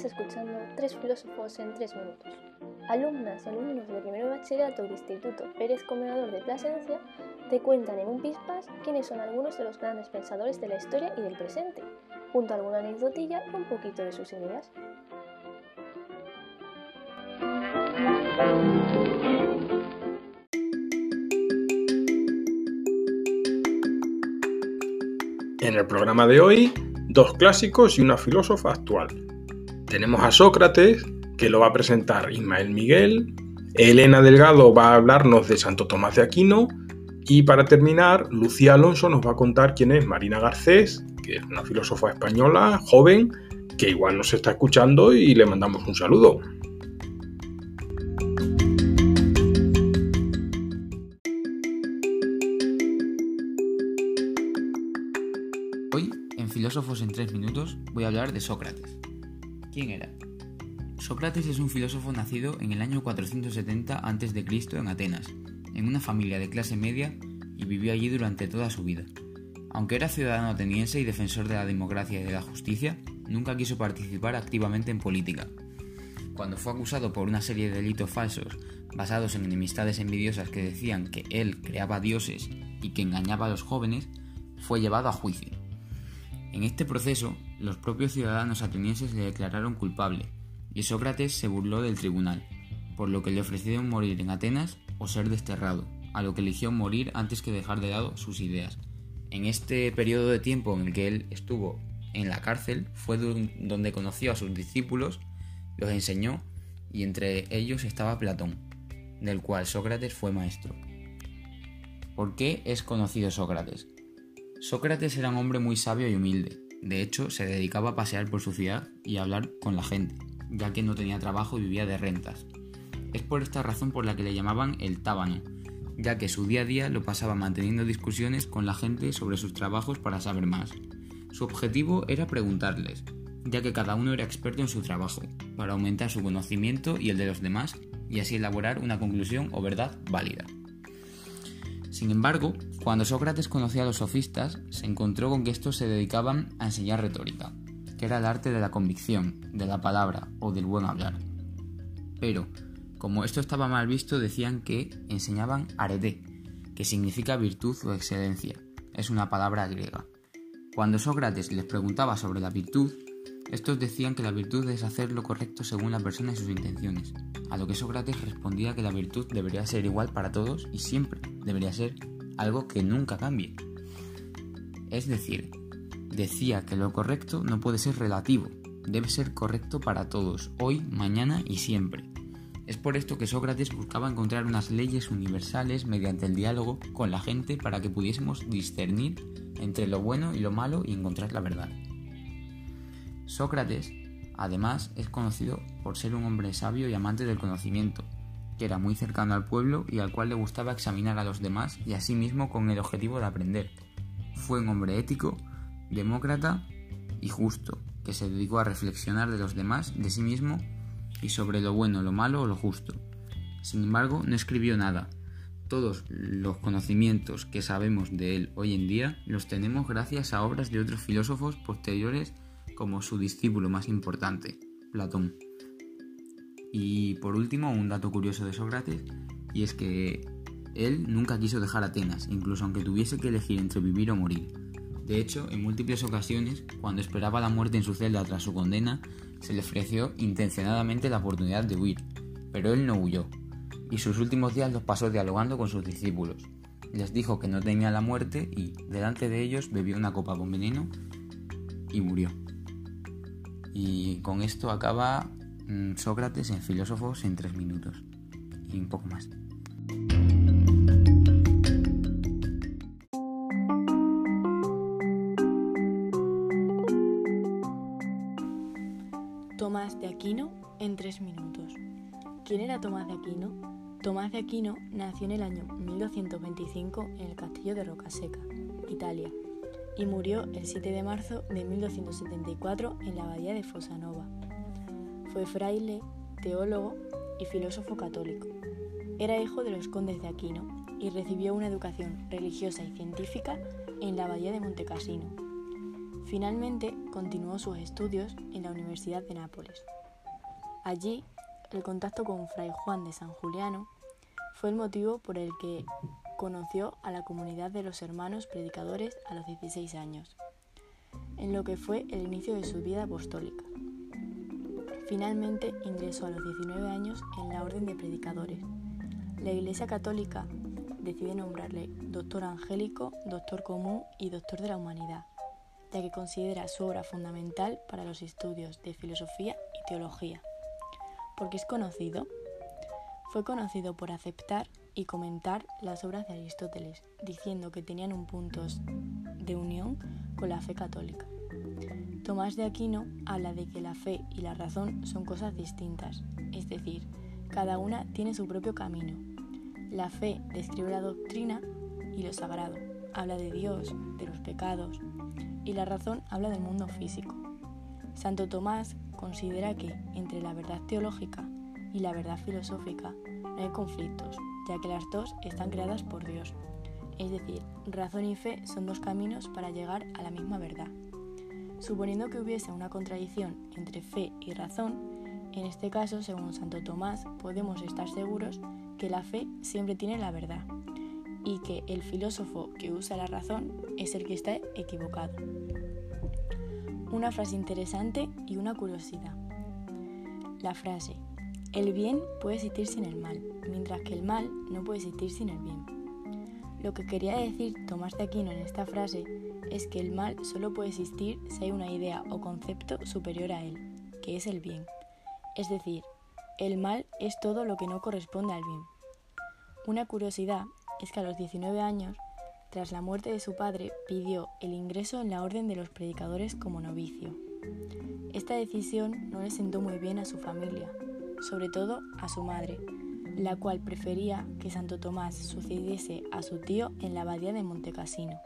Estás escuchando Tres Filósofos en Tres Minutos. Alumnas y alumnos de primero bachillerato del Instituto Pérez Comedor de Plasencia te cuentan en un pispas quiénes son algunos de los grandes pensadores de la historia y del presente, junto a alguna anecdotilla y un poquito de sus ideas. En el programa de hoy, dos clásicos y una filósofa actual. Tenemos a Sócrates, que lo va a presentar Ismael Miguel, Elena Delgado va a hablarnos de Santo Tomás de Aquino y para terminar, Lucía Alonso nos va a contar quién es Marina Garcés, que es una filósofa española joven que igual nos está escuchando y le mandamos un saludo. Hoy, en Filósofos en 3 minutos, voy a hablar de Sócrates. ¿Quién era? Sócrates es un filósofo nacido en el año 470 a.C. en Atenas, en una familia de clase media y vivió allí durante toda su vida. Aunque era ciudadano ateniense y defensor de la democracia y de la justicia, nunca quiso participar activamente en política. Cuando fue acusado por una serie de delitos falsos basados en enemistades envidiosas que decían que él creaba dioses y que engañaba a los jóvenes, fue llevado a juicio. En este proceso, los propios ciudadanos atenienses le declararon culpable, y Sócrates se burló del tribunal, por lo que le ofrecieron morir en Atenas o ser desterrado, a lo que eligió morir antes que dejar de lado sus ideas. En este periodo de tiempo en el que él estuvo en la cárcel fue donde conoció a sus discípulos, los enseñó y entre ellos estaba Platón, del cual Sócrates fue maestro. ¿Por qué es conocido Sócrates? Sócrates era un hombre muy sabio y humilde. De hecho, se dedicaba a pasear por su ciudad y hablar con la gente, ya que no tenía trabajo y vivía de rentas. Es por esta razón por la que le llamaban el tábano, ya que su día a día lo pasaba manteniendo discusiones con la gente sobre sus trabajos para saber más. Su objetivo era preguntarles, ya que cada uno era experto en su trabajo, para aumentar su conocimiento y el de los demás, y así elaborar una conclusión o verdad válida. Sin embargo, cuando Sócrates conoció a los sofistas, se encontró con que estos se dedicaban a enseñar retórica, que era el arte de la convicción, de la palabra o del buen hablar. Pero, como esto estaba mal visto, decían que enseñaban arete, que significa virtud o excelencia. Es una palabra griega. Cuando Sócrates les preguntaba sobre la virtud, estos decían que la virtud es hacer lo correcto según la persona y sus intenciones, a lo que Sócrates respondía que la virtud debería ser igual para todos y siempre debería ser algo que nunca cambie. Es decir, decía que lo correcto no puede ser relativo, debe ser correcto para todos, hoy, mañana y siempre. Es por esto que Sócrates buscaba encontrar unas leyes universales mediante el diálogo con la gente para que pudiésemos discernir entre lo bueno y lo malo y encontrar la verdad. Sócrates, además, es conocido por ser un hombre sabio y amante del conocimiento, que era muy cercano al pueblo y al cual le gustaba examinar a los demás y a sí mismo con el objetivo de aprender. Fue un hombre ético, demócrata y justo, que se dedicó a reflexionar de los demás, de sí mismo y sobre lo bueno, lo malo o lo justo. Sin embargo, no escribió nada. Todos los conocimientos que sabemos de él hoy en día los tenemos gracias a obras de otros filósofos posteriores como su discípulo más importante, Platón. Y por último, un dato curioso de Sócrates, y es que él nunca quiso dejar Atenas, incluso aunque tuviese que elegir entre vivir o morir. De hecho, en múltiples ocasiones, cuando esperaba la muerte en su celda tras su condena, se le ofreció intencionadamente la oportunidad de huir, pero él no huyó, y sus últimos días los pasó dialogando con sus discípulos. Les dijo que no tenía la muerte y, delante de ellos, bebió una copa con veneno y murió. Y con esto acaba mm, Sócrates en Filósofos en tres minutos. Y un poco más. Tomás de Aquino en tres minutos. ¿Quién era Tomás de Aquino? Tomás de Aquino nació en el año 1225 en el castillo de Rocaseca, Italia y murió el 7 de marzo de 1274 en la abadía de Fosanova. Fue fraile, teólogo y filósofo católico. Era hijo de los condes de Aquino y recibió una educación religiosa y científica en la abadía de Montecassino. Finalmente continuó sus estudios en la Universidad de Nápoles. Allí, el contacto con Fray Juan de San Juliano fue el motivo por el que conoció a la comunidad de los hermanos predicadores a los 16 años, en lo que fue el inicio de su vida apostólica. Finalmente ingresó a los 19 años en la Orden de Predicadores. La Iglesia Católica decide nombrarle doctor angélico, doctor común y doctor de la humanidad, ya que considera su obra fundamental para los estudios de filosofía y teología. ¿Por qué es conocido? Fue conocido por aceptar y comentar las obras de Aristóteles, diciendo que tenían un punto de unión con la fe católica. Tomás de Aquino habla de que la fe y la razón son cosas distintas, es decir, cada una tiene su propio camino. La fe describe la doctrina y lo sagrado, habla de Dios, de los pecados, y la razón habla del mundo físico. Santo Tomás considera que entre la verdad teológica y la verdad filosófica no hay conflictos, ya que las dos están creadas por Dios. Es decir, razón y fe son dos caminos para llegar a la misma verdad. Suponiendo que hubiese una contradicción entre fe y razón, en este caso, según Santo Tomás, podemos estar seguros que la fe siempre tiene la verdad y que el filósofo que usa la razón es el que está equivocado. Una frase interesante y una curiosidad. La frase, el bien puede existir sin el mal, mientras que el mal no puede existir sin el bien. Lo que quería decir Tomás de Aquino en esta frase es que el mal solo puede existir si hay una idea o concepto superior a él, que es el bien. Es decir, el mal es todo lo que no corresponde al bien. Una curiosidad es que a los 19 años, tras la muerte de su padre, pidió el ingreso en la orden de los predicadores como novicio. Esta decisión no le sentó muy bien a su familia, sobre todo a su madre, la cual prefería que Santo Tomás sucediese a su tío en la abadía de Montecassino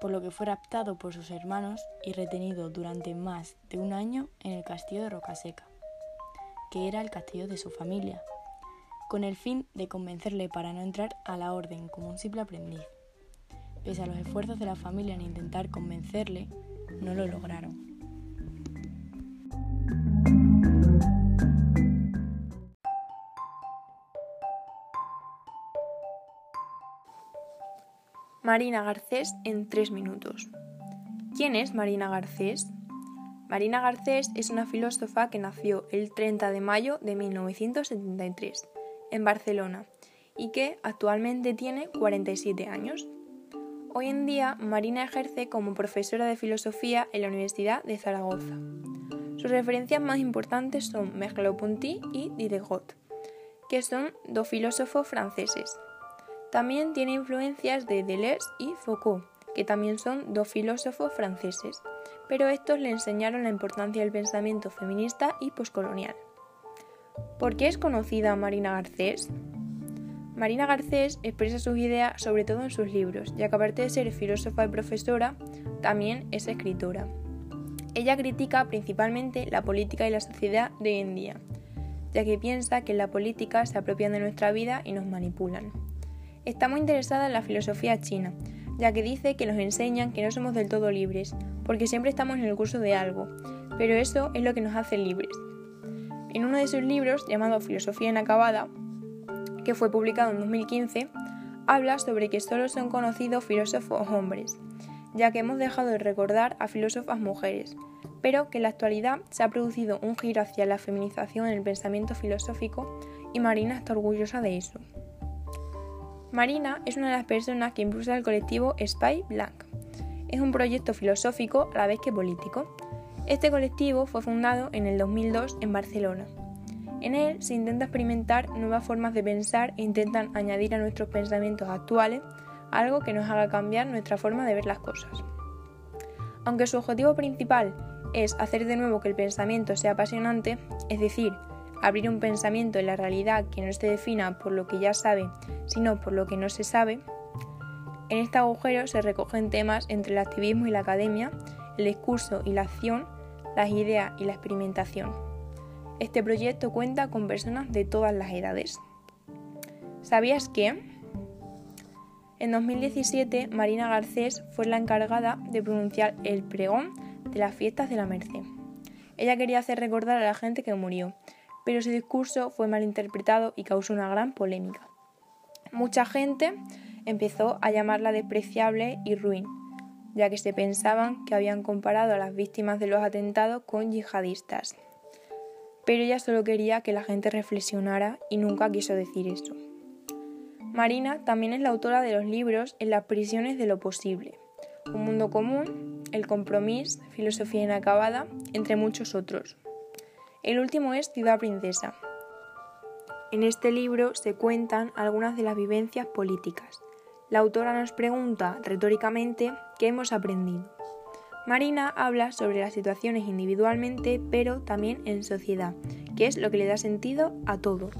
por lo que fue raptado por sus hermanos y retenido durante más de un año en el castillo de Rocaseca, que era el castillo de su familia, con el fin de convencerle para no entrar a la orden como un simple aprendiz. Pese a los esfuerzos de la familia en intentar convencerle, no lo lograron. Marina Garcés en tres minutos. ¿Quién es Marina Garcés? Marina Garcés es una filósofa que nació el 30 de mayo de 1973 en Barcelona y que actualmente tiene 47 años. Hoy en día Marina ejerce como profesora de filosofía en la Universidad de Zaragoza. Sus referencias más importantes son Merleau-Ponty y Diderot, que son dos filósofos franceses. También tiene influencias de Deleuze y Foucault, que también son dos filósofos franceses, pero estos le enseñaron la importancia del pensamiento feminista y poscolonial. ¿Por qué es conocida Marina Garcés? Marina Garcés expresa sus ideas sobre todo en sus libros, ya que aparte de ser filósofa y profesora, también es escritora. Ella critica principalmente la política y la sociedad de hoy en día, ya que piensa que en la política se apropian de nuestra vida y nos manipulan. Está muy interesada en la filosofía china, ya que dice que nos enseñan que no somos del todo libres, porque siempre estamos en el curso de algo, pero eso es lo que nos hace libres. En uno de sus libros, llamado Filosofía inacabada, que fue publicado en 2015, habla sobre que solo son conocidos filósofos hombres, ya que hemos dejado de recordar a filósofas mujeres, pero que en la actualidad se ha producido un giro hacia la feminización en el pensamiento filosófico y Marina está orgullosa de eso. Marina es una de las personas que impulsa el colectivo Spy Blanc. Es un proyecto filosófico a la vez que político. Este colectivo fue fundado en el 2002 en Barcelona. En él se intenta experimentar nuevas formas de pensar e intentan añadir a nuestros pensamientos actuales algo que nos haga cambiar nuestra forma de ver las cosas. Aunque su objetivo principal es hacer de nuevo que el pensamiento sea apasionante, es decir, abrir un pensamiento en la realidad que no se defina por lo que ya sabe, sino por lo que no se sabe, en este agujero se recogen temas entre el activismo y la academia, el discurso y la acción, las ideas y la experimentación. Este proyecto cuenta con personas de todas las edades. ¿Sabías que? En 2017, Marina Garcés fue la encargada de pronunciar el pregón de las fiestas de la Merced. Ella quería hacer recordar a la gente que murió, pero su discurso fue malinterpretado y causó una gran polémica. Mucha gente empezó a llamarla despreciable y ruin, ya que se pensaban que habían comparado a las víctimas de los atentados con yihadistas. Pero ella solo quería que la gente reflexionara y nunca quiso decir eso. Marina también es la autora de los libros En las prisiones de lo posible, Un mundo común, El compromiso, Filosofía inacabada, entre muchos otros. El último es Ciudad Princesa. En este libro se cuentan algunas de las vivencias políticas. La autora nos pregunta retóricamente qué hemos aprendido. Marina habla sobre las situaciones individualmente, pero también en sociedad, que es lo que le da sentido a todo.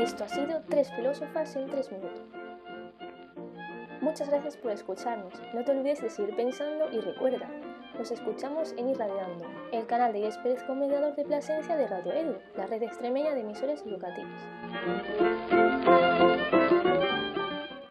Esto ha sido Tres Filósofas en Tres Minutos. Muchas gracias por escucharnos. No te olvides de seguir pensando y recuerda, nos escuchamos en Irradiando, el canal de Ies Pérez Comediador de Plasencia de Radio Edu, la red extremeña de emisores educativos.